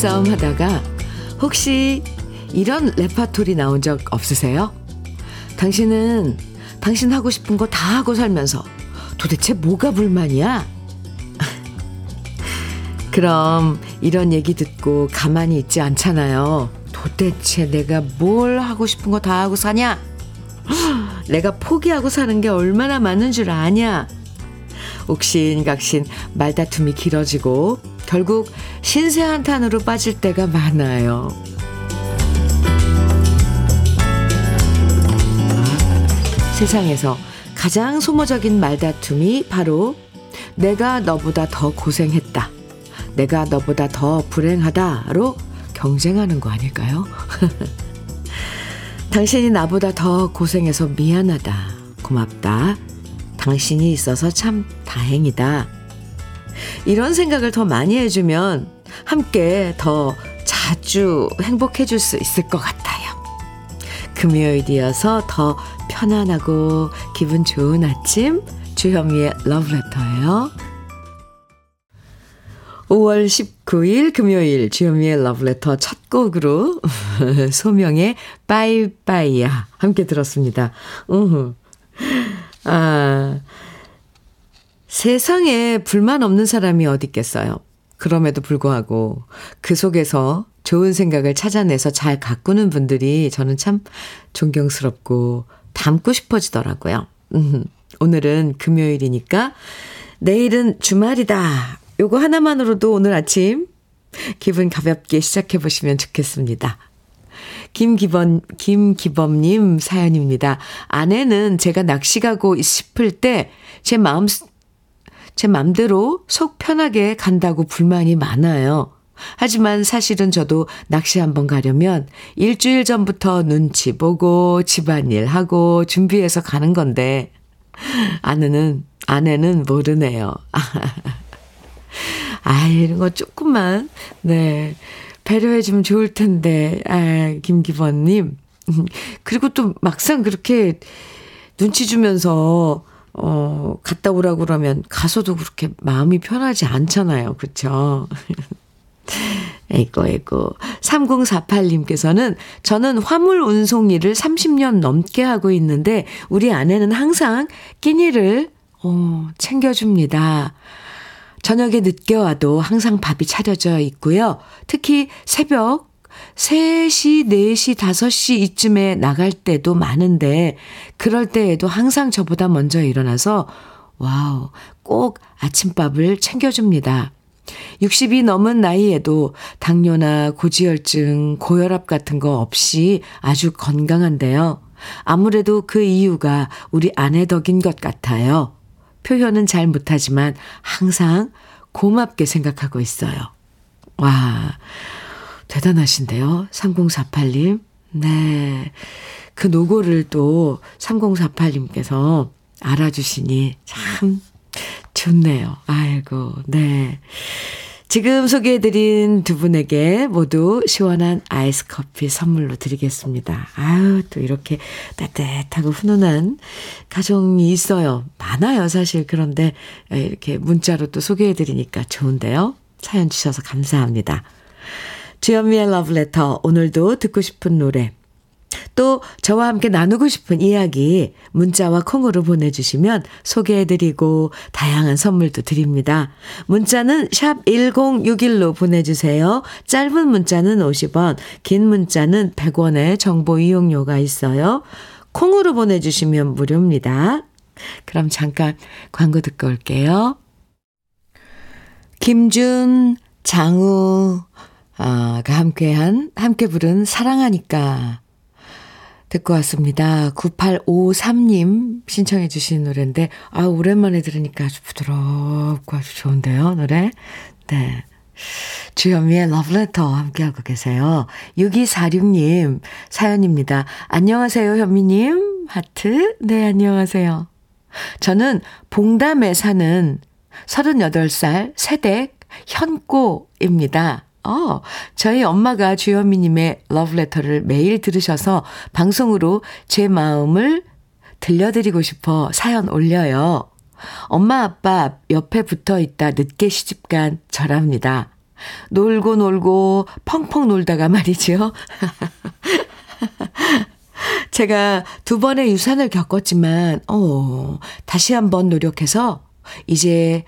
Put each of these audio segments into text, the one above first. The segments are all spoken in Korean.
말싸움 하다가 혹시 이런 레파토리 나온 적 없으세요? 당신은 당신 하고 싶은 거 다 하고 살면서 도대체 뭐가 불만이야? 그럼 이런 얘기 듣고 가만히 있지 않잖아요. 도대체 내가 뭘 하고 싶은 거 다 하고 사냐? 내가 포기하고 사는 게 얼마나 많은 줄 아냐? 옥신각신 말다툼이 길어지고 결국 신세 한탄으로 빠질 때가 많아요. 세상에서 가장 소모적인 말다툼이 바로 내가 너보다 더 고생했다. 내가 너보다 더 불행하다로 경쟁하는 거 아닐까요? 당신이 나보다 더 고생해서 미안하다. 고맙다. 당신이 있어서 참 다행이다. 이런 생각을 더 많이 해주면 함께 더 자주 행복해질 수 있을 것 같아요. 금요일이어서 더 편안하고 기분 좋은 아침 주현미의 러브레터예요. 5월 19일 금요일 주현미의 러브레터 첫 곡으로 소명의 빠이빠이야 함께 들었습니다. 우후. 아, 세상에 불만 없는 사람이 어디 있겠어요. 그럼에도 불구하고 그 속에서 좋은 생각을 찾아내서 잘 가꾸는 분들이 저는 참 존경스럽고 닮고 싶어지더라고요. 음, 오늘은 금요일이니까 내일은 주말이다. 요거 하나만으로도 오늘 아침 기분 가볍게 시작해 보시면 좋겠습니다. 김기범, 김기범님 사연입니다. 아내는 제가 낚시 가고 싶을 때 제 마음, 제 맘대로 속 편하게 간다고 불만이 많아요. 하지만 사실은 저도 낚시 한번 가려면 일주일 전부터 눈치 보고 집안일 하고 준비해서 가는 건데, 아내는, 아내는 모르네요. 아, 이런 거 조금만, 네. 배려해 주면 좋을 텐데, 아, 김기범님. 그리고 또 막상 그렇게 눈치 주면서, 어, 갔다 오라고 그러면 가서도 그렇게 마음이 편하지 않잖아요. 그쵸? 에이고, 에이고. 3048님께서는 저는 화물 운송 일을 30년 넘게 하고 있는데, 우리 아내는 항상 끼니를, 어, 챙겨줍니다. 저녁에 늦게 와도 항상 밥이 차려져 있고요. 특히 새벽 3시, 4시, 5시 이쯤에 나갈 때도 많은데, 그럴 때에도 항상 저보다 먼저 일어나서, wow, 꼭 아침밥을 챙겨줍니다. 60이 넘은 나이에도 당뇨나 고지혈증, 고혈압 같은 거 없이 아주 건강한데요. 아무래도 그 이유가 우리 아내 덕인 것 같아요. 표현은 잘 못하지만 항상 고맙게 생각하고 있어요. 와, 대단하신데요. 3048님. 네. 그 노고를 또 3048님께서 알아주시니 참 좋네요. 아이고, 네. 지금 소개해드린 두 분에게 모두 시원한 아이스 커피 선물로 드리겠습니다. 아유, 또 이렇게 따뜻하고 훈훈한 가정이 있어요. 많아요, 사실. 그런데 이렇게 문자로 또 소개해드리니까 좋은데요. 사연 주셔서 감사합니다. 주현미의 러브레터, 오늘도 듣고 싶은 노래, 또 저와 함께 나누고 싶은 이야기 문자와 콩으로 보내주시면 소개해드리고 다양한 선물도 드립니다. 문자는 샵 1061로 보내주세요. 짧은 문자는 50원, 긴 문자는 100원의 정보 이용료가 있어요. 콩으로 보내주시면 무료입니다. 그럼 잠깐 광고 듣고 올게요. 김준, 장우, 아, 가 함께한, 함께 부른 사랑하니까 듣고 왔습니다. 9853님 신청해 주신 노래인데, 아, 오랜만에 들으니까 아주 부드럽고 아주 좋은데요, 노래? 네. 주현미의 러브레터 함께하고 계세요. 6246님 사연입니다. 안녕하세요, 현미님. 하트. 네, 안녕하세요. 저는 봉담에 사는 38살 세댁 현꼬입니다. 어, 저희 엄마가 주현미님의 러브레터를 매일 들으셔서 방송으로 제 마음을 들려드리고 싶어 사연 올려요. 엄마 아빠 옆에 붙어 있다 늦게 시집간 저랍니다. 놀고 놀고 펑펑 놀다가 말이죠. 제가 두 번의 유산을 겪었지만, 어, 다시 한번 노력해서 이제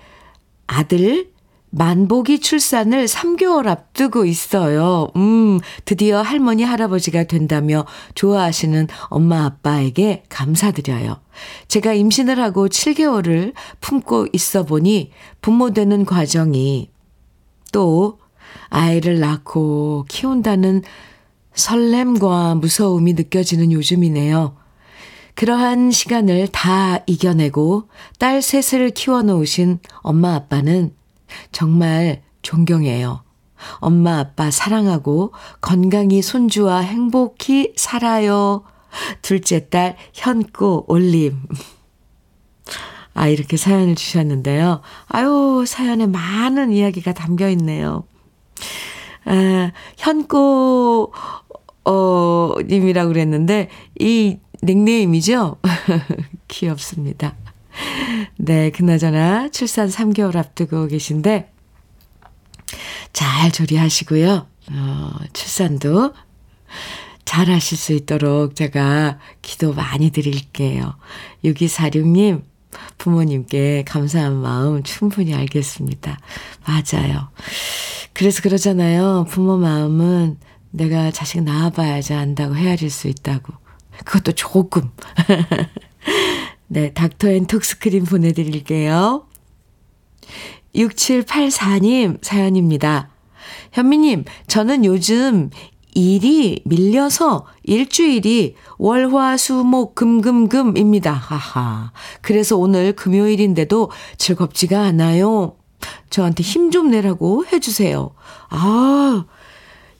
아들 만복이 출산을 3개월 앞두고 있어요. 음, 드디어 할머니, 할아버지가 된다며 좋아하시는 엄마, 아빠에게 감사드려요. 제가 임신을 하고 7개월을 품고 있어 보니 부모 되는 과정이 또 아이를 낳고 키운다는 설렘과 무서움이 느껴지는 요즘이네요. 그러한 시간을 다 이겨내고 딸 셋을 키워놓으신 엄마 아빠는 정말 존경해요. 엄마 아빠 사랑하고 건강히 손주와 행복히 살아요. 둘째 딸 현꼬 올림. 아, 이렇게 사연을 주셨는데요. 아유, 사연에 많은 이야기가 담겨 있네요. 아, 현꼬, 어, 님이라고 그랬는데, 이 닉네임이죠? 귀엽습니다. 네, 그나저나 출산 3개월 앞두고 계신데, 잘 조리하시고요. 어, 출산도 잘 하실 수 있도록 제가 기도 많이 드릴게요. 6246님, 부모님께 감사한 마음 충분히 알겠습니다. 맞아요. 그래서 그러잖아요. 부모 마음은 내가 자식 낳아봐야지 안다고 헤아릴 수 있다고. 그것도 조금. 네, 닥터 앤 톡스크림 보내드릴게요. 6784님 사연입니다. 현미님, 저는 요즘 일이 밀려서 일주일이 월화수목 금금금입니다. 하하. 그래서 오늘 금요일인데도 즐겁지가 않아요. 저한테 힘 좀 내라고 해주세요. 아,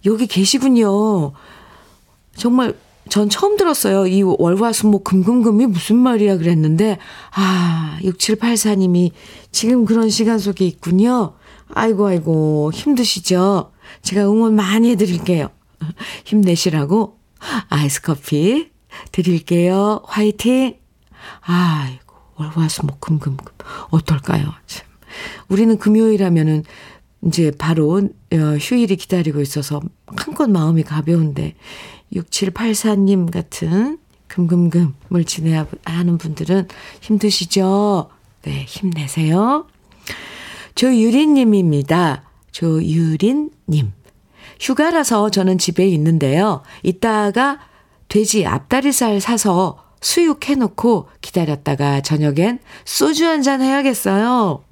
여기 계시군요. 정말 전 처음 들었어요. 이 월화수목 금금금이 무슨 말이야 그랬는데, 아, 6784님이 지금 그런 시간 속에 있군요. 아이고, 아이고, 힘드시죠? 제가 응원 많이 해드릴게요. 힘내시라고 아이스 커피 드릴게요. 화이팅! 아이고, 월화수목 금금금. 어떨까요? 참. 우리는 금요일 하면은 이제 바로 어, 휴일이 기다리고 있어서 한껏 마음이 가벼운데 6784님 같은 금금금을 지내야 하는 분들은 힘드시죠? 네, 힘내세요. 조유린님입니다. 조유린님. 휴가라서 저는 집에 있는데요. 이따가 돼지 앞다리살 사서 수육해놓고 기다렸다가 저녁엔 소주 한 잔 해야겠어요.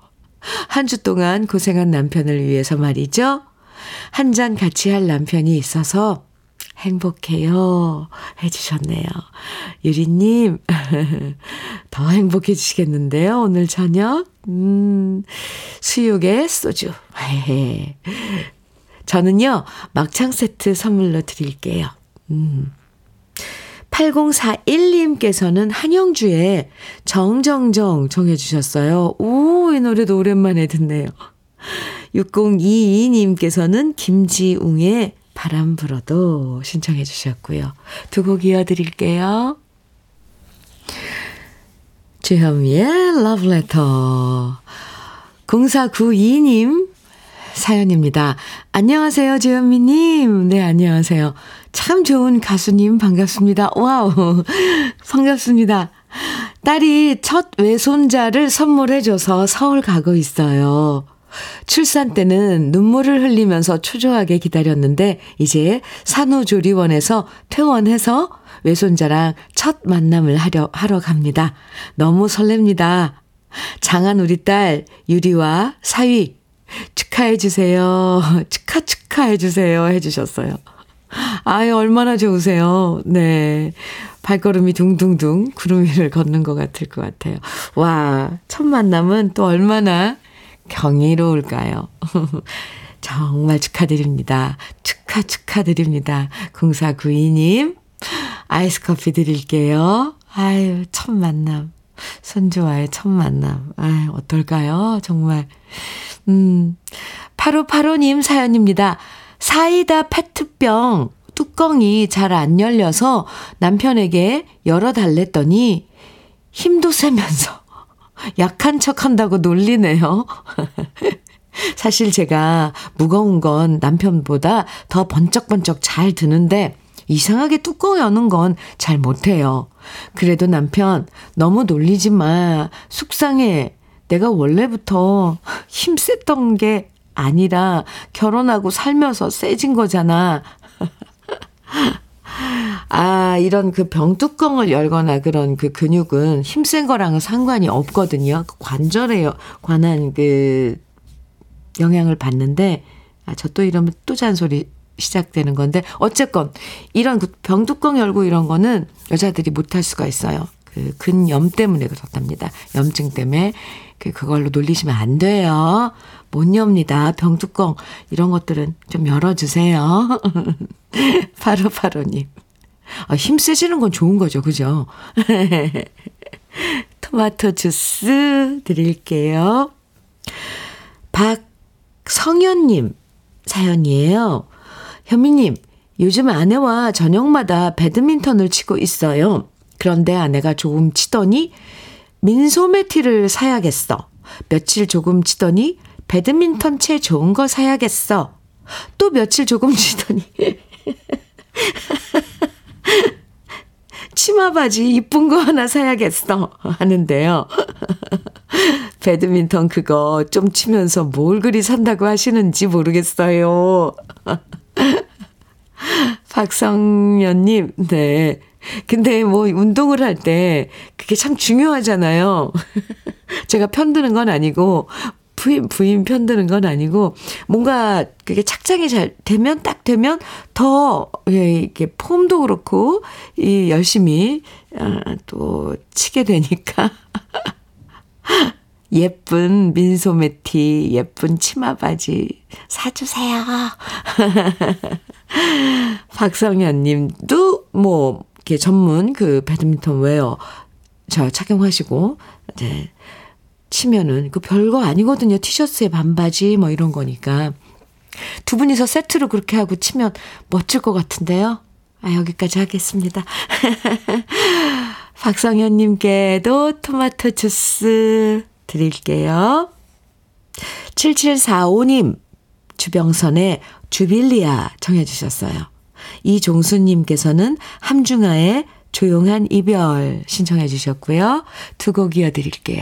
한 주 동안 고생한 남편을 위해서 말이죠. 한 잔 같이 할 남편이 있어서 행복해요. 해주셨네요. 유리님, 더 행복해지시겠는데요, 오늘 저녁? 음, 수육에 소주. 저는요, 막창 세트 선물로 드릴게요. 음. 8041님께서는 한영주의 정정정 정해주셨어요. 오, 이 노래도 오랜만에 듣네요. 6022님께서는 김지웅의 바람 불어도 신청해 주셨고요. 두 곡 이어드릴게요. 주현미의 러브레터 0492님 사연입니다. 안녕하세요, 주현미님. 네, 안녕하세요. 참 좋은 가수님 반갑습니다. wow, 반갑습니다. 딸이 첫 외손자를 선물해줘서 서울 가고 있어요. 출산 때는 눈물을 흘리면서 초조하게 기다렸는데 이제 산후조리원에서 퇴원해서 외손자랑 첫 만남을 하려 하러 갑니다. 너무 설렙니다. 장한 우리 딸 유리와 사위 축하해 주세요. 축하 축하해 주세요 해 주셨어요. 아유 얼마나 좋으세요. 네. 발걸음이 둥둥둥 구름 위를 걷는 것 같을 것 같아요. 와, 첫 만남은 또 얼마나 경이로울까요? 정말 축하드립니다. 축하, 축하드립니다. 0492님, 아이스 커피 드릴게요. 아유, 첫 만남. 손주와의 첫 만남. 아유, 어떨까요? 정말. 음, 8585님 사연입니다. 사이다 페트병 뚜껑이 잘 안 열려서 남편에게 열어달랬더니 힘도 세면서 약한 척 한다고 놀리네요. 사실 제가 무거운 건 남편보다 더 번쩍번쩍 잘 드는데 이상하게 뚜껑 여는 건 잘 못해요. 그래도 남편 너무 놀리지 마. 속상해. 내가 원래부터 힘셌던 게 아니라 결혼하고 살면서 세진 거잖아. 아, 이런 그 병뚜껑을 열거나 그런 그 근육은 힘센 거랑은 상관이 없거든요. 그 관절에 관한 그 영향을 받는데, 아, 저 또 이러면 또 잔소리 시작되는 건데, 어쨌건, 이런 그 병뚜껑 열고 이런 거는 여자들이 못할 수가 있어요. 그 근염 때문에 그렇답니다. 염증 때문에 그 그걸로 놀리시면 안 돼요. 못 엽니다. 병뚜껑 이런 것들은 좀 열어주세요. 바로바로님. 아, 힘 세지는 건 좋은 거죠. 그죠? 토마토 주스 드릴게요. 박성현님 사연이에요. 현미님, 요즘 아내와 저녁마다 배드민턴을 치고 있어요. 그런데 아내가 조금 치더니 민소매티를 사야겠어. 며칠 조금 치더니 배드민턴 채 좋은 거 사야겠어. 또 며칠 조금 치더니 치마 바지 이쁜 거 하나 사야겠어 하는데요. 배드민턴 그거 좀 치면서 뭘 그리 산다고 하시는지 모르겠어요. 박성연님, 네. 근데 뭐 운동을 할 때 그게 참 중요하잖아요. 제가 편드는 건 아니고 부인, 부인 편드는 건 아니고, 뭔가 그게 착장이 잘 되면, 딱 되면 더, 예, 이렇게 폼도 그렇고, 이 열심히, 아, 또, 치게 되니까. 예쁜 민소매티, 예쁜 치마 바지 사주세요. 박성현 님도 뭐, 이렇게 전문 그 배드민턴 웨어 저 착용하시고, 네. 치면은 그 별거 아니거든요. 티셔츠에 반바지 뭐 이런 거니까. 두 분이서 세트로 그렇게 하고 치면 멋질 것 같은데요. 아, 여기까지 하겠습니다. 박성현님께도 토마토 주스 드릴게요. 7745님, 주병선의 주빌리아 청해주셨어요. 이종수님께서는 함중아의 조용한 이별 신청해 주셨고요. 두 곡 이어드릴게요.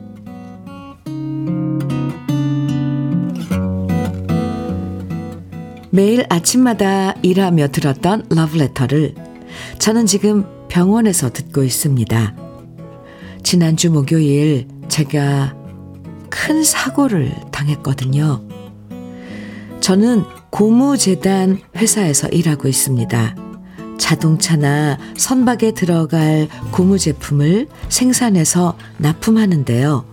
매일 아침마다 일하며 들었던 러브레터를 저는 지금 병원에서 듣고 있습니다. 지난주 목요일 제가 큰 사고를 당했거든요. 저는 고무재단 회사에서 일하고 있습니다. 자동차나 선박에 들어갈 고무 제품을 생산해서 납품하는데요.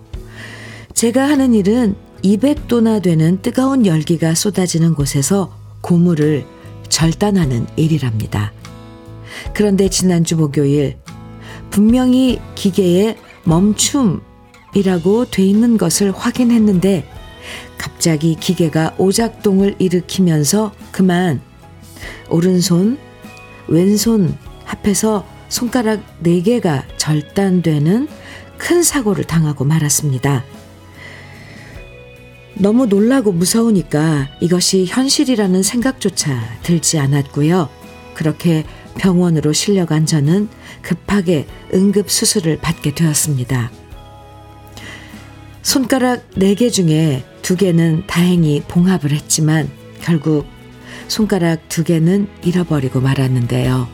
제가 하는 일은 200도나 되는 뜨거운 열기가 쏟아지는 곳에서 고무를 절단하는 일이랍니다. 그런데 지난주 목요일 분명히 기계에 멈춤이라고 돼 있는 것을 확인했는데 갑자기 기계가 오작동을 일으키면서 그만 오른손, 왼손 합해서 손가락 4개가 절단되는 큰 사고를 당하고 말았습니다. 너무 놀라고 무서우니까 이것이 현실이라는 생각조차 들지 않았고요. 그렇게 병원으로 실려간 저는 급하게 응급 수술을 받게 되었습니다. 손가락 4개 중에 2개는 다행히 봉합을 했지만 결국 손가락 2개는 잃어버리고 말았는데요.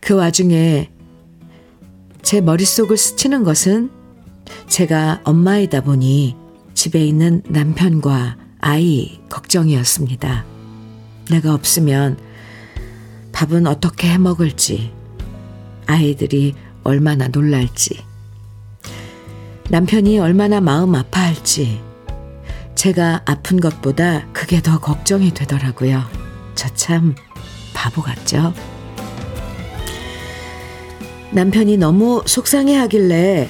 그 와중에 제 머릿속을 스치는 것은 제가 엄마이다 보니 집에 있는 남편과 아이 걱정이었습니다. 내가 없으면 밥은 어떻게 해 먹을지, 아이들이 얼마나 놀랄지, 남편이 얼마나 마음 아파할지, 제가 아픈 것보다 그게 더 걱정이 되더라고요. 저 참 바보 같죠? 남편이 너무 속상해 하길래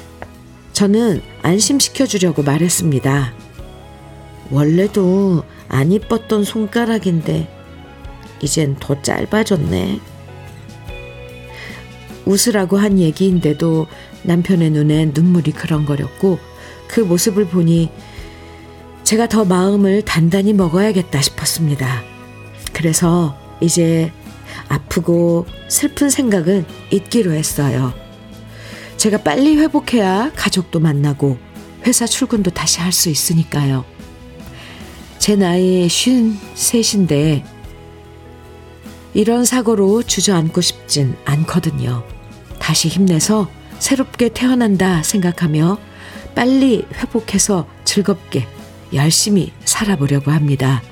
저는 안심시켜 주려고 말했습니다. 원래도 안 이뻤던 손가락인데 이젠 더 짧아졌네. 웃으라고 한 얘기인데도 남편의 눈에 눈물이 그렁거렸고 그 모습을 보니 제가 더 마음을 단단히 먹어야겠다 싶었습니다. 그래서 이제 아프고 슬픈 생각은 잊기로 했어요. 제가 빨리 회복해야 가족도 만나고 회사 출근도 다시 할 수 있으니까요. 제 나이 쉰 셋인데 이런 사고로 주저앉고 싶진 않거든요. 다시 힘내서 새롭게 태어난다 생각하며 빨리 회복해서 즐겁게 열심히 살아보려고 합니다.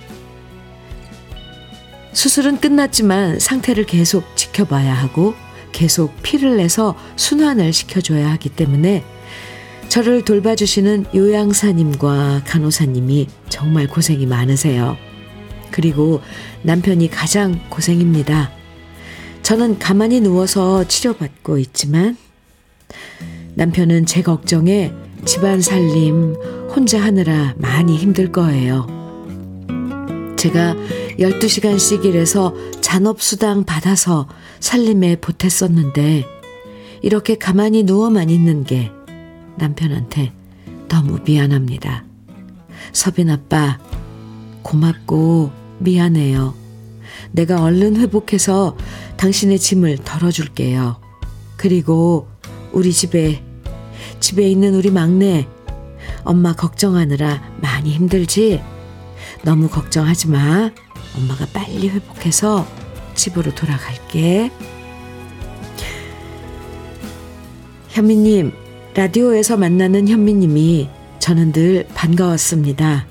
수술은 끝났지만 상태를 계속 지켜봐야 하고 계속 피를 내서 순환을 시켜줘야 하기 때문에 저를 돌봐주시는 요양사님과 간호사님이 정말 고생이 많으세요. 그리고 남편이 가장 고생입니다. 저는 가만히 누워서 치료받고 있지만 남편은 제 걱정에 집안 살림 혼자 하느라 많이 힘들 거예요. 제가 12시간씩 일해서 잔업수당 받아서 살림에 보탰었는데 이렇게 가만히 누워만 있는 게 남편한테 너무 미안합니다. 서빈 아빠, 고맙고 미안해요. 내가 얼른 회복해서 당신의 짐을 덜어줄게요. 그리고 우리 집에, 집에 있는 우리 막내, 엄마 걱정하느라 많이 힘들지? 너무 걱정하지 마. 엄마가 빨리 회복해서 집으로 돌아갈게. 현미님, 라디오에서 만나는 현미님이 저는 늘 반가웠습니다.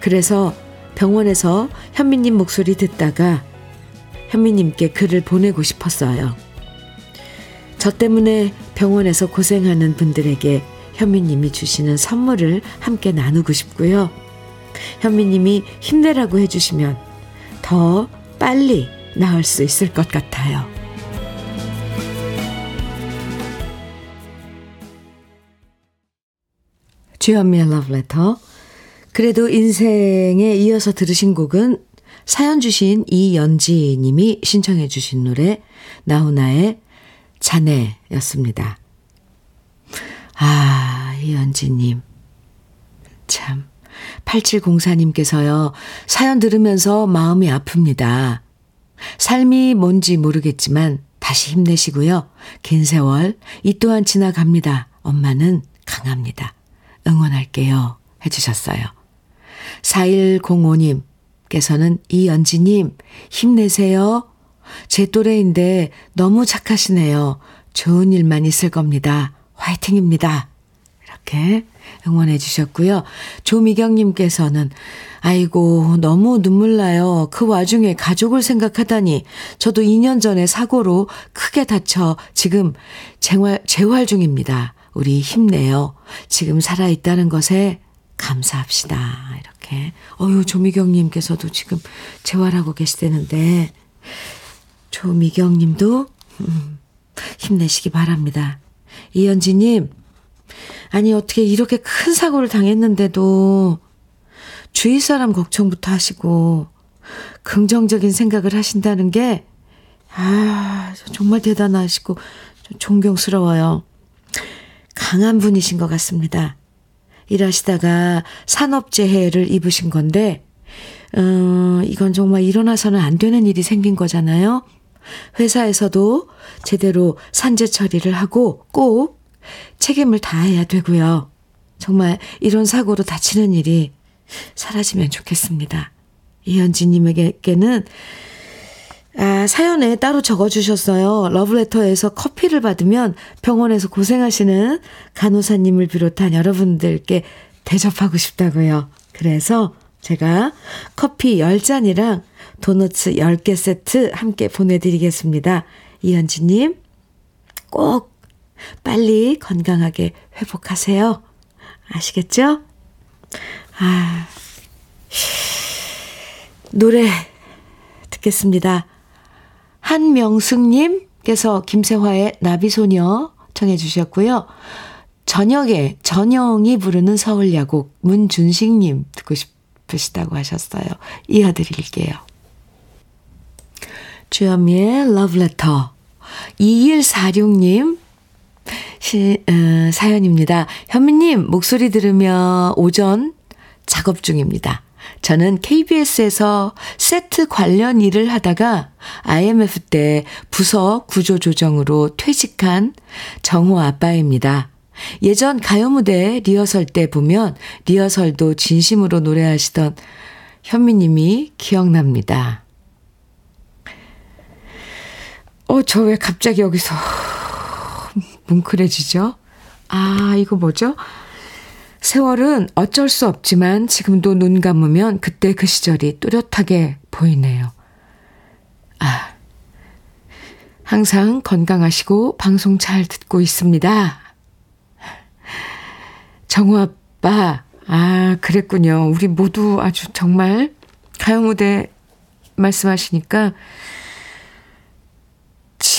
그래서 병원에서 현미님 목소리 듣다가 현미님께 글을 보내고 싶었어요. 저 때문에 병원에서 고생하는 분들에게 현미님이 주시는 선물을 함께 나누고 싶고요. 현미님이 힘내라고 해주시면 더 빨리 나을 수 있을 것 같아요. 주현미의 러브레터. 그래도 인생에 이어서 들으신 곡은 사연 주신 이연지 님이 신청해 주신 노래 나훈아의 자네였습니다. 아, 이연지 님. 참. 8704님께서요, 사연 들으면서 마음이 아픕니다. 삶이 뭔지 모르겠지만 다시 힘내시고요. 긴 세월, 이 또한 지나갑니다. 엄마는 강합니다. 응원할게요. 해주셨어요. 4105님께서는 이연지님, 힘내세요. 제 또래인데 너무 착하시네요. 좋은 일만 있을 겁니다. 화이팅입니다. 이렇게 응원해 주셨고요. 조미경님께서는 아이고 너무 눈물 나요. 그 와중에 가족을 생각하다니 저도 2년 전에 사고로 크게 다쳐 지금 재활, 재활 중입니다. 우리 힘내요. 지금 살아있다는 것에 감사합시다. 이렇게. 어유 조미경님께서도 지금 재활하고 계시다는데 조미경님도 음, 힘내시기 바랍니다. 이현지님 아니, 어떻게 이렇게 큰 사고를 당했는데도 주위 사람 걱정부터 하시고 긍정적인 생각을 하신다는 게, 아, 정말 대단하시고 존경스러워요. 강한 분이신 것 같습니다. 일하시다가 산업재해를 입으신 건데, 어, 이건 정말 일어나서는 안 되는 일이 생긴 거잖아요. 회사에서도 제대로 산재 처리를 하고 꼭 책임을 다해야 되고요. 정말 이런 사고로 다치는 일이 사라지면 좋겠습니다. 이현지님에게는 아, 사연에 따로 적어주셨어요. 러브레터에서 커피를 받으면 병원에서 고생하시는 간호사님을 비롯한 여러분들께 대접하고 싶다고요. 그래서 제가 커피 10잔이랑 도너츠 10개 세트 함께 보내드리겠습니다. 이현지님, 꼭 빨리 건강하게 회복하세요. 아시겠죠? 아, 노래 듣겠습니다. 한명숙님께서 김세화의 나비소녀 청해 주셨고요. 저녁에 전영이 부르는 서울야곡 문준식님 듣고 싶으시다고 하셨어요. 이어드릴게요. 주현미의 러브레터 2146님 시, 어, 사연입니다. 현미님 목소리 들으며 오전 작업 중입니다. 저는 KBS에서 세트 관련 일을 하다가 IMF 때 부서 구조 조정으로 퇴직한 정호 아빠입니다. 예전 가요 무대 리허설 때 보면 리허설도 진심으로 노래하시던 현미님이 기억납니다. 어, 저 왜 갑자기 여기서 뭉클해지죠? 아, 이거 뭐죠? 세월은 어쩔 수 없지만 지금도 눈 감으면 그때 그 시절이 뚜렷하게 보이네요. 아, 항상 건강하시고 방송 잘 듣고 있습니다. 정우 아빠, 아, 그랬군요. 우리 모두 아주 정말 가요 무대 말씀하시니까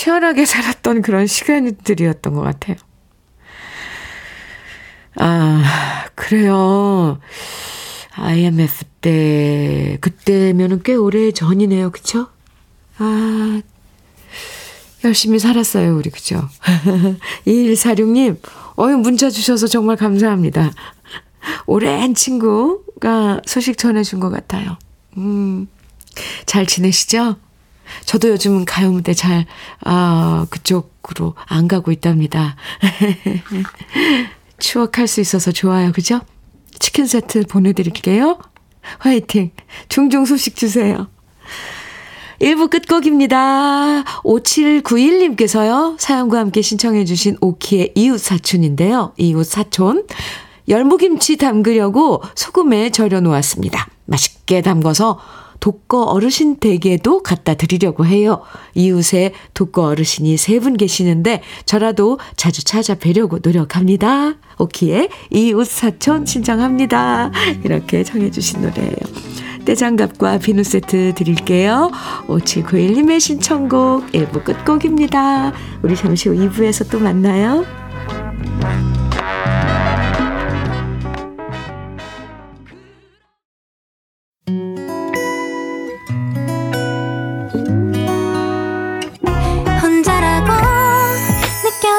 치열하게 살았던 그런 시간들이었던 것 같아요. 아, 그래요. IMF 때, 그때면은 꽤 오래 전이네요. 그쵸? 아, 열심히 살았어요. 우리, 그죠? 2146님, 어유 문자 주셔서 정말 감사합니다. 오랜 친구가 소식 전해준 것 같아요. 음, 잘 지내시죠? 저도 요즘은 가요 무대 잘, 아, 그쪽으로 안 가고 있답니다. 추억할 수 있어서 좋아요. 그죠? 치킨 세트 보내드릴게요. 화이팅! 종종 소식 주세요. 1부 끝곡입니다. 5791님께서요, 사연과 함께 신청해주신 오키의 이웃 사촌인데요. 이웃 사촌. 열무김치 담그려고 소금에 절여 놓았습니다. 맛있게 담궈서 독거 어르신 댁에도 갖다 드리려고 해요. 이웃에 독거 어르신이 세 분 계시는데 저라도 자주 찾아뵈려고 노력합니다. 오키의 이웃 사촌 신청합니다. 이렇게 청해주신 노래예요. 떼장갑과 비누 세트 드릴게요. 5791님의 신청곡 1부 끝곡입니다. 우리 잠시 후 2부에서 또 만나요.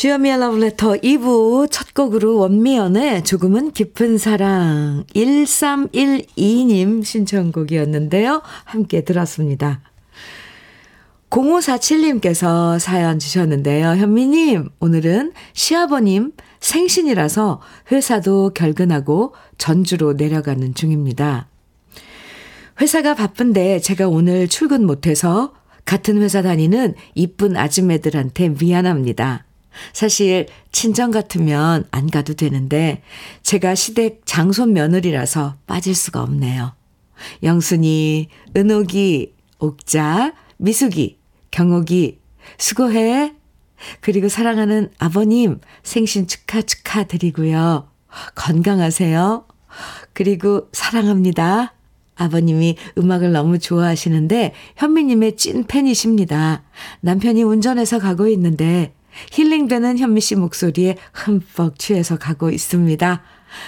주현미의 Letter 2부 첫 곡으로 원미연의 조금은 깊은 사랑 1312님 신청곡이었는데요. 함께 들었습니다. 0547님께서 사연 주셨는데요. 현미님, 오늘은 시아버님 생신이라서 회사도 결근하고 전주로 내려가는 중입니다. 회사가 바쁜데 제가 오늘 출근 못해서 같은 회사 다니는 이쁜 아줌매들한테 미안합니다. 사실 친정 같으면 안 가도 되는데 제가 시댁 장손 며느리라서 빠질 수가 없네요. 영순이, 은옥이, 옥자, 미숙이, 경옥이 수고해. 그리고 사랑하는 아버님 생신 축하 축하드리고요. 건강하세요. 그리고 사랑합니다. 아버님이 음악을 너무 좋아하시는데 현미님의 찐 팬이십니다. 남편이 운전해서 가고 있는데 힐링되는 현미 씨 목소리에 흠뻑 취해서 가고 있습니다.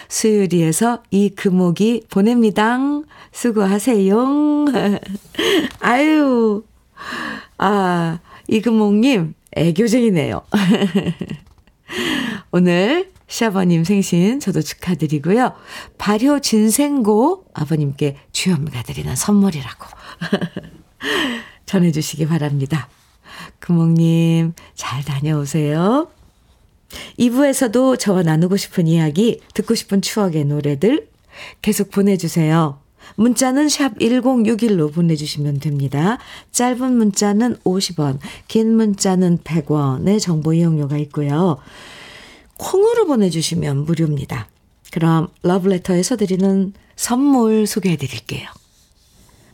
수유리에서 이 금옥이 보냅니다. 수고하세요. 아유, 아, 이금옥님, 애교쟁이네요. 오늘 시아버님 생신 저도 축하드리고요. 발효 진생고 아버님께 주현미가 드리는 선물이라고 전해주시기 바랍니다. 금옥님, 잘 다녀오세요. 2부에서도 저와 나누고 싶은 이야기, 듣고 싶은 추억의 노래들 계속 보내주세요. 문자는 샵 1061로 보내주시면 됩니다. 짧은 문자는 50원, 긴 문자는 100원의 정보 이용료가 있고요. 콩으로 보내주시면 무료입니다. 그럼 러브레터에서 드리는 선물 소개해 드릴게요.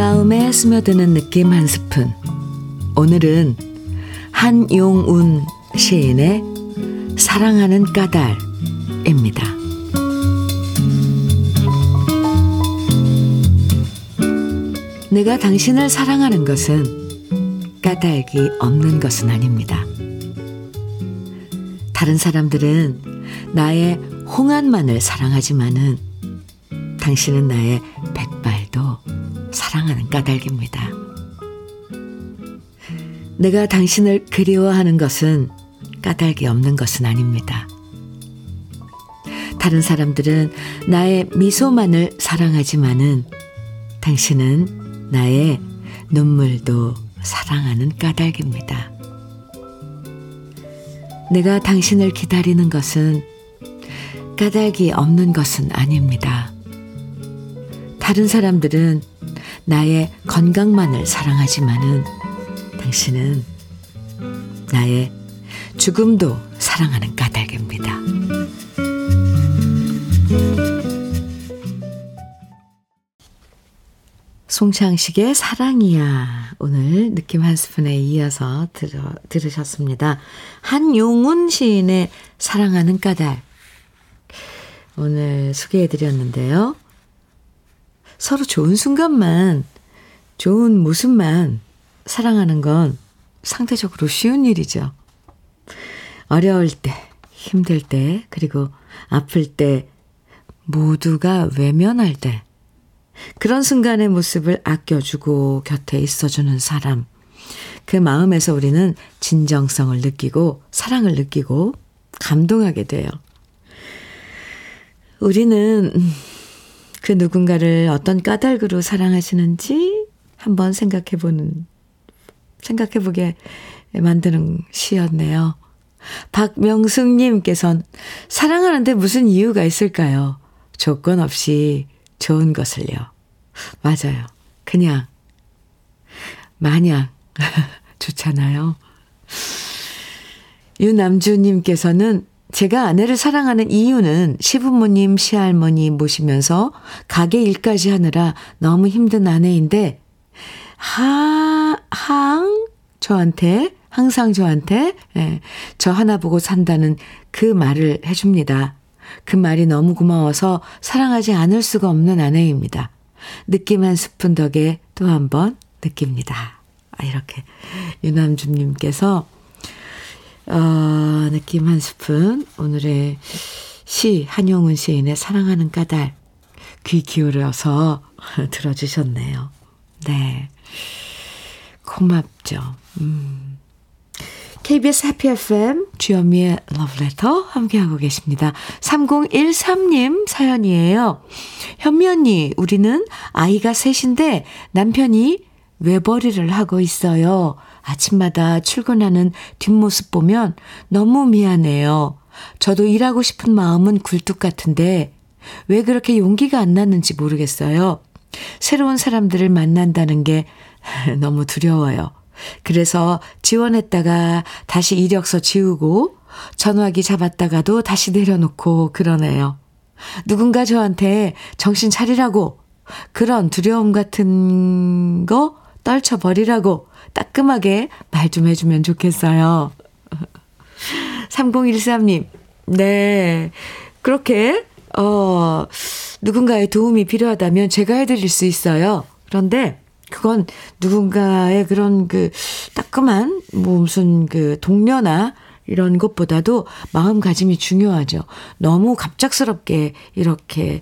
마음에 스며드는 느낌 한 스푼. 오늘은 한용운 시인의 사랑하는 까닭입니다. 내가 당신을 사랑하는 것은 까닭이 없는 것은 아닙니다. 다른 사람들은 나의 홍안만을 사랑하지만은 당신은 나의 백발도 사랑하는 까닭입니다. 내가 당신을 그리워하는 것은 까닭이 없는 것은 아닙니다. 다른 사람들은 나의 미소만을 사랑하지만은 당신은 나의 눈물도 사랑하는 까닭입니다. 내가 당신을 기다리는 것은 까닭이 없는 것은 아닙니다. 다른 사람들은 나의 건강만을 사랑하지만은 당신은 나의 죽음도 사랑하는 까닭입니다. 송창식의 사랑이야. 오늘 느낌 한 스푼에 이어서 들어, 들으셨습니다. 한용운 시인의 사랑하는 까닭. 오늘 소개해 드렸는데요. 서로 좋은 순간만, 좋은 모습만 사랑하는 건 상대적으로 쉬운 일이죠. 어려울 때, 힘들 때, 그리고 아플 때, 모두가 외면할 때, 그런 순간의 모습을 아껴주고 곁에 있어주는 사람. 그 마음에서 우리는 진정성을 느끼고, 사랑을 느끼고, 감동하게 돼요. 우리는 그 누군가를 어떤 까닭으로 사랑하시는지 한번 생각해 보는, 생각해 보게 만드는 시였네요. 박명숙님께선 사랑하는데 무슨 이유가 있을까요? 조건 없이 좋은 것을요. 맞아요. 그냥, 마냥 좋잖아요. 유남주님께서는 제가 아내를 사랑하는 이유는 시부모님, 시할머니 모시면서 가게 일까지 하느라 너무 힘든 아내인데, 하, 항, 저한테, 항상 저한테, 예, 저 하나 보고 산다는 그 말을 해줍니다. 그 말이 너무 고마워서 사랑하지 않을 수가 없는 아내입니다. 느낌 한 스푼 덕에 또 한 번 느낍니다. 아, 이렇게 유남주님께서 어, 느낌 한 스푼 오늘의 시 한용운 시인의 사랑하는 까닭 귀 기울여서 들어주셨네요. 네. 고맙죠. 음. KBS 해피 FM 주현미의 러브레터 함께하고 계십니다. 3013님 사연이에요. 현미 언니, 우리는 아이가 셋인데 남편이 외벌이를 하고 있어요. 아침마다 출근하는 뒷모습 보면 너무 미안해요. 저도 일하고 싶은 마음은 굴뚝 같은데 왜 그렇게 용기가 안 나는지 모르겠어요. 새로운 사람들을 만난다는 게 너무 두려워요. 그래서 지원했다가 다시 이력서 지우고 전화기 잡았다가도 다시 내려놓고 그러네요. 누군가 저한테 정신 차리라고 그런 두려움 같은 거 떨쳐버리라고 따끔하게 말 좀 해주면 좋겠어요. 3013님, 네. 그렇게, 어, 누군가의 도움이 필요하다면 제가 해드릴 수 있어요. 그런데 그건 누군가의 그런 그 따끔한 뭐 무슨 그 동료나 이런 것보다도 마음가짐이 중요하죠. 너무 갑작스럽게 이렇게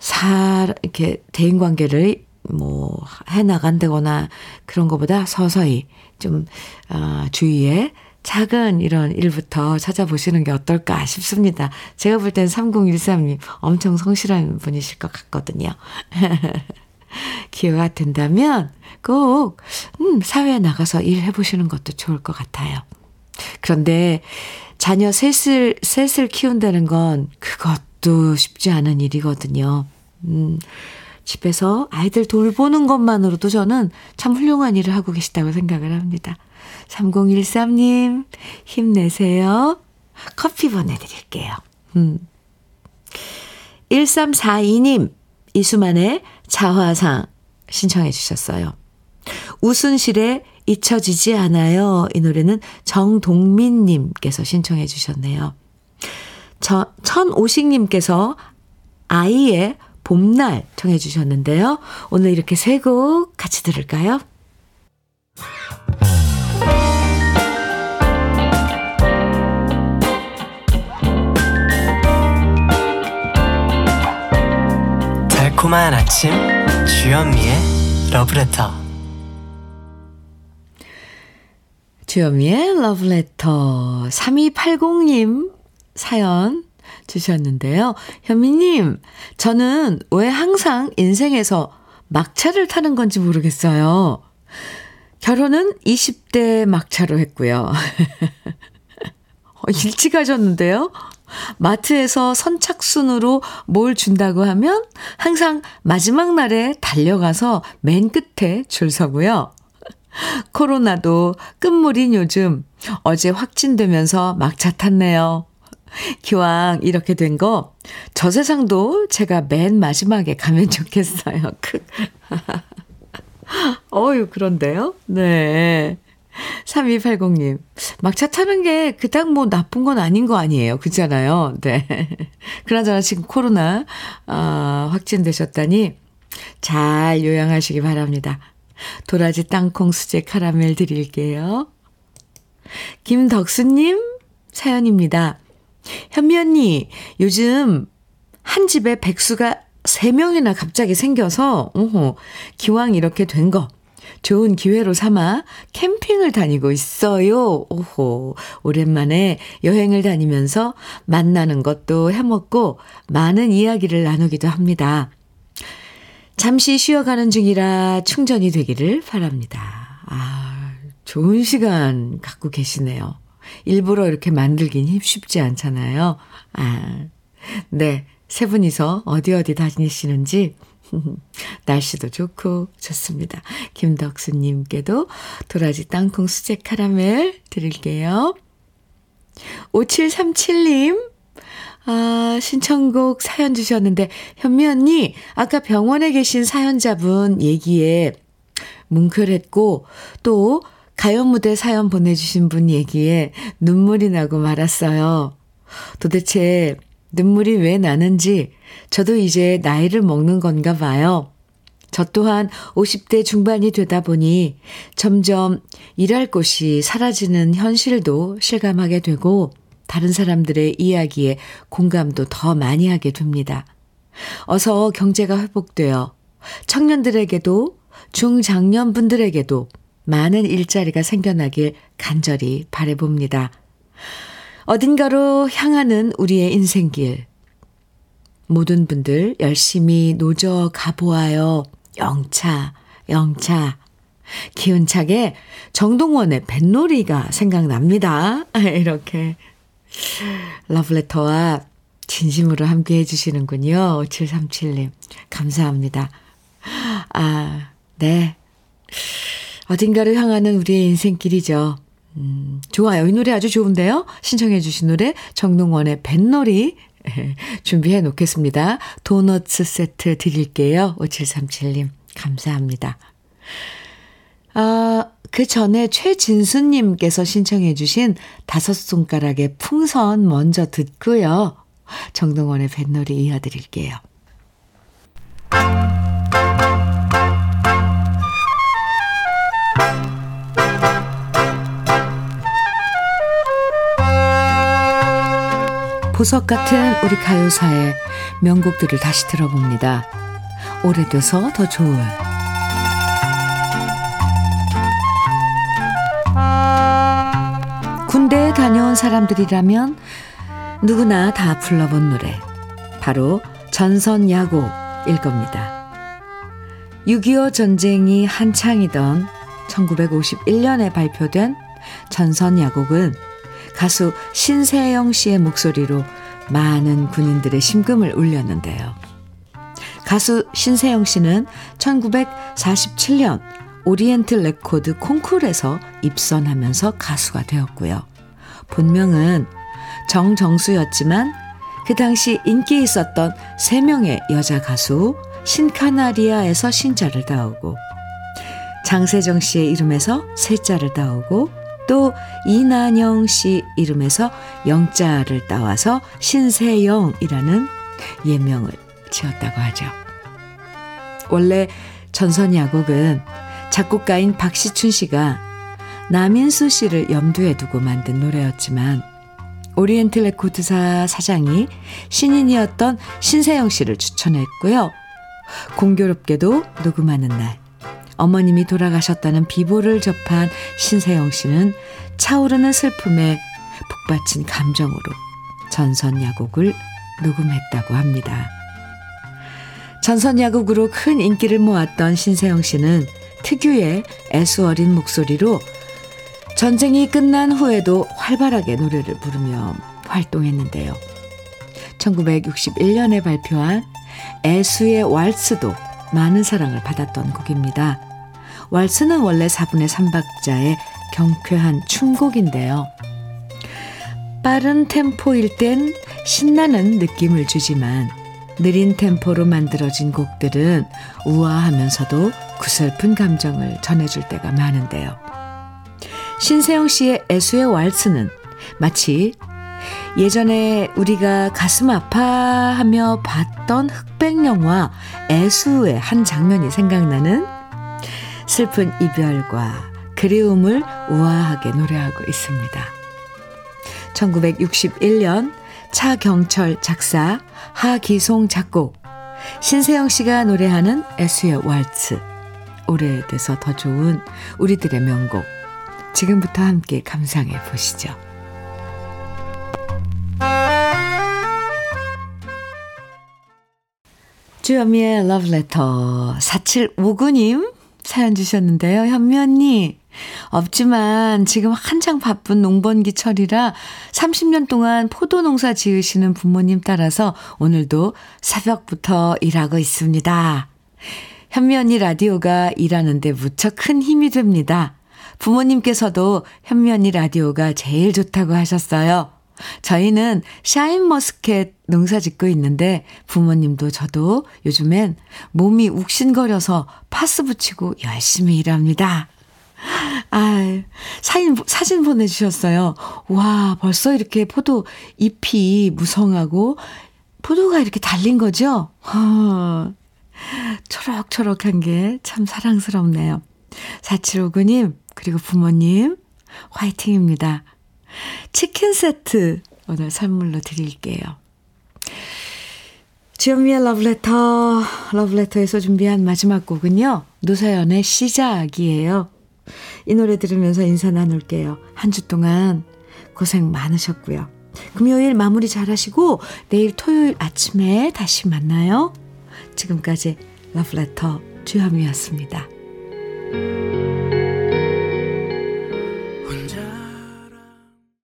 사, 이렇게 대인 관계를 뭐 해 나간다거나 그런 것보다 서서히 좀, 어, 주위에 작은 이런 일부터 찾아보시는 게 어떨까 싶습니다. 제가 볼 땐 3013님 엄청 성실한 분이실 것 같거든요. 기회가 된다면 꼭, 음, 사회에 나가서 일해보시는 것도 좋을 것 같아요. 그런데 자녀 셋을, 셋을 키운다는 건 그것도 쉽지 않은 일이거든요. 음, 집에서 아이들 돌보는 것만으로도 저는 참 훌륭한 일을 하고 계시다고 생각을 합니다. 3013님, 힘내세요. 커피 보내드릴게요. 음. 1342님, 이수만의 자화상 신청해 주셨어요. 우순실의 잊혀지지 않아요. 이 노래는 정동민님께서 신청해 주셨네요. 저, 천오식님께서 아이의 봄날 청해 주셨는데요. 오늘 이렇게 세 곡 같이 들을까요? 달콤한 아침 주현미의 러브레터 주현미의 러브레터 3280님 사연 주셨는데요. 현미님, 저는 왜 항상 인생에서 막차를 타는 건지 모르겠어요. 결혼은 20대 막차로 했고요. 어, 일찍 하셨는데요. 마트에서 선착순으로 뭘 준다고 하면 항상 마지막 날에 달려가서 맨 끝에 줄 서고요. 코로나도 끝물인 요즘 어제 확진되면서 막차 탔네요. 기왕 이렇게 된 거, 저 세상도 제가 맨 마지막에 가면 좋겠어요. 어유, 그런데요? 네. 3280님, 막차 타는 게 그닥 뭐 나쁜 건 아닌 거 아니에요. 그잖아요. 네. 그나저나 지금 코로나, 아, 확진되셨다니 잘 요양하시기 바랍니다. 도라지 땅콩 수제 카라멜 드릴게요. 김덕수님 사연입니다. 현미 언니, 요즘 한 집에 백수가 3명이나 갑자기 생겨서, 오호, 기왕 이렇게 된 거, 좋은 기회로 삼아 캠핑을 다니고 있어요. 오호, 오랜만에 여행을 다니면서 만나는 것도 해먹고 많은 이야기를 나누기도 합니다. 잠시 쉬어가는 중이라 충전이 되기를 바랍니다. 아, 좋은 시간 갖고 계시네요. 일부러 이렇게 만들긴 쉽지 않잖아요. 아, 네. 세 분이서 어디 어디 다니시는지 날씨도 좋고 좋습니다. 김덕수님께도 도라지 땅콩 수제 카라멜 드릴게요. 5737님, 아, 신청곡 사연 주셨는데, 현미 언니, 아까 병원에 계신 사연자분 얘기에 뭉클했고, 또, 가요 무대 사연 보내주신 분 얘기에 눈물이 나고 말았어요. 도대체 눈물이 왜 나는지 저도 이제 나이를 먹는 건가 봐요. 저 또한 50대 중반이 되다 보니 점점 일할 곳이 사라지는 현실도 실감하게 되고 다른 사람들의 이야기에 공감도 더 많이 하게 됩니다. 어서 경제가 회복되어 청년들에게도 중장년분들에게도 많은 일자리가 생겨나길 간절히 바래봅니다. 어딘가로 향하는 우리의 인생길. 모든 분들 열심히 노져 가보아요. 영차, 영차. 기운차게 정동원의 뱃놀이가 생각납니다. 이렇게 러브레터와 진심으로 함께 해주시는군요. 5737님. 감사합니다. 아, 네. 어딘가를 향하는 우리의 인생길이죠. 음, 좋아요. 이 노래 아주 좋은데요? 신청해 주신 노래 정동원의 뱃놀이 준비해 놓겠습니다. 도너츠 세트 드릴게요. 5737님. 감사합니다. 아, 그 전에 최진수님께서 신청해 주신 다섯 손가락의 풍선 먼저 듣고요. 정동원의 뱃놀이 이어드릴게요. 보석 같은 우리 가요사의 명곡들을 다시 들어봅니다. 오래돼서 더 좋은 군대에 다녀온 사람들이라면 누구나 다 불러본 노래. 바로 전선야곡일 겁니다. 6.25 전쟁이 한창이던 1951년에 발표된 전선야곡은 가수 신세영 씨의 목소리로 많은 군인들의 심금을 울렸는데요. 가수 신세영 씨는 1947년 오리엔트 레코드 콩쿨에서 입선하면서 가수가 되었고요. 본명은 정정수였지만 그 당시 인기 있었던 3명의 여자 가수 신카나리아에서 신자를 따오고 장세정 씨의 이름에서 세자를 따오고 또 이난영 씨 이름에서 영자를 따와서 신세영이라는 예명을 지었다고 하죠. 원래 전선야곡은 작곡가인 박시춘 씨가 남인수 씨를 염두에 두고 만든 노래였지만 오리엔트 레코드사 사장이 신인이었던 신세영 씨를 추천했고요. 공교롭게도 녹음하는 날 어머님이 돌아가셨다는 비보를 접한 신세영 씨는 차오르는 슬픔에 북받친 감정으로 전선야곡을 녹음했다고 합니다. 전선야곡으로 큰 인기를 모았던 신세영 씨는 특유의 애수 어린 목소리로 전쟁이 끝난 후에도 활발하게 노래를 부르며 활동했는데요. 1961년에 발표한 애수의 왈스도 많은 사랑을 받았던 곡입니다. 왈스는 원래 4분의 3박자의 경쾌한 춤곡인데요. 빠른 템포일 땐 신나는 느낌을 주지만 느린 템포로 만들어진 곡들은 우아하면서도 구슬픈 감정을 전해줄 때가 많은데요. 신세영 씨의 애수의 왈스는 마치 예전에 우리가 가슴 아파하며 봤던 흑백 영화 애수의 한 장면이 생각나는 슬픈 이별과 그리움을 우아하게 노래하고 있습니다. 1961년 차경철 작사, 하기송 작곡, 신세영 씨가 노래하는 애수의 왈츠, 오래돼서 더 좋은 우리들의 명곡, 지금부터 함께 감상해 보시죠. 주현미의 러브레터 4759님 사연 주셨는데요. 현미 언니, 없지만 지금 한창 바쁜 농번기철이라 30년 동안 포도 농사 지으시는 부모님 따라서 오늘도 새벽부터 일하고 있습니다. 현미 언니 라디오가 일하는데 무척 큰 힘이 됩니다. 부모님께서도 현미 언니 라디오가 제일 좋다고 하셨어요. 저희는 샤인머스켓 농사 짓고 있는데 부모님도 저도 요즘엔 몸이 욱신거려서 파스 붙이고 열심히 일합니다. 아, 사진, 사진 보내주셨어요. 와, 벌써 이렇게 포도 잎이 무성하고 포도가 이렇게 달린 거죠? 어, 초록초록한 게 참 사랑스럽네요. 4759님, 그리고 부모님, 화이팅입니다. 치킨 세트 오늘 선물로 드릴게요. 주현미의 러브레터, 러브레터에서 준비한 마지막 곡은요. 노사연의 시작이에요. 이 노래 들으면서 인사 나눌게요. 한 주 동안 고생 많으셨고요. 금요일 마무리 잘 하시고 내일 토요일 아침에 다시 만나요. 지금까지 러브레터 주현미였습니다.